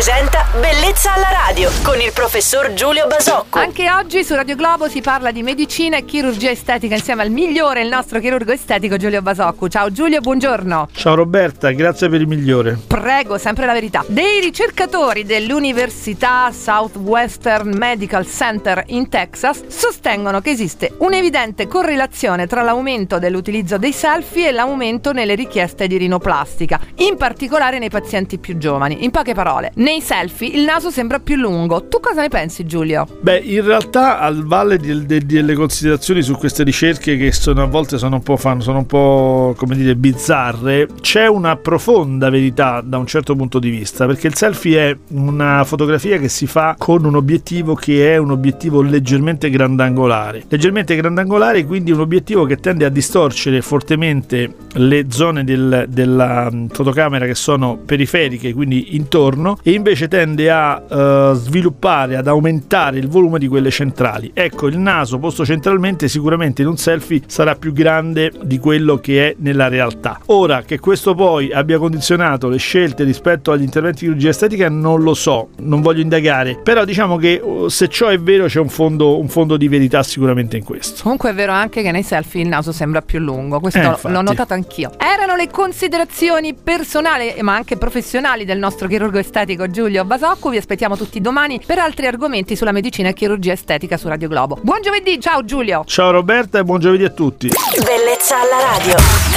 presenta Bellezza alla radio con il professor Giulio Basocco. Anche oggi su Radio Globo si parla di medicina e chirurgia estetica insieme al migliore, il nostro chirurgo estetico Giulio Basocco. Ciao Giulio, buongiorno. Ciao Roberta, grazie per il migliore. Prego, sempre la verità. Dei ricercatori dell'Università Southwestern Medical Center in Texas sostengono che esiste un'evidente correlazione tra l'aumento dell'utilizzo dei selfie e l'aumento nelle richieste di rinoplastica, in particolare nei pazienti più giovani. In poche parole, nei selfie il naso sembra più lungo. Tu cosa ne pensi Giulio? Beh, in realtà al valle di, di, delle considerazioni su queste ricerche che sono, a volte sono un po', fanno, sono un po' come dire bizzarre, c'è una profonda verità da un certo punto di vista, perché il selfie è una fotografia che si fa con un obiettivo che è un obiettivo leggermente grandangolare. Leggermente grandangolare, quindi un obiettivo che tende a distorcere fortemente le zone del, della fotocamera che sono periferiche, quindi intorno, e invece tende a uh, sviluppare, ad aumentare il volume di quelle centrali. Ecco, il naso posto centralmente sicuramente in un selfie sarà più grande di quello che è nella realtà. Ora che questo poi abbia condizionato le scelte rispetto agli interventi di chirurgia estetica non lo so, non voglio indagare, però diciamo che uh, se ciò è vero c'è un fondo, un fondo di verità sicuramente in questo. Comunque è vero anche che nei selfie il naso sembra più lungo, questo Eh, l'ho notato anch'io. Erano le considerazioni personali ma anche professionali del nostro chirurgo estetico Giulio Basocco, vi aspettiamo tutti domani per altri argomenti sulla medicina e chirurgia estetica su Radio Globo. Buon giovedì, ciao Giulio! Ciao Roberta e buon giovedì a tutti. Bellezza alla radio.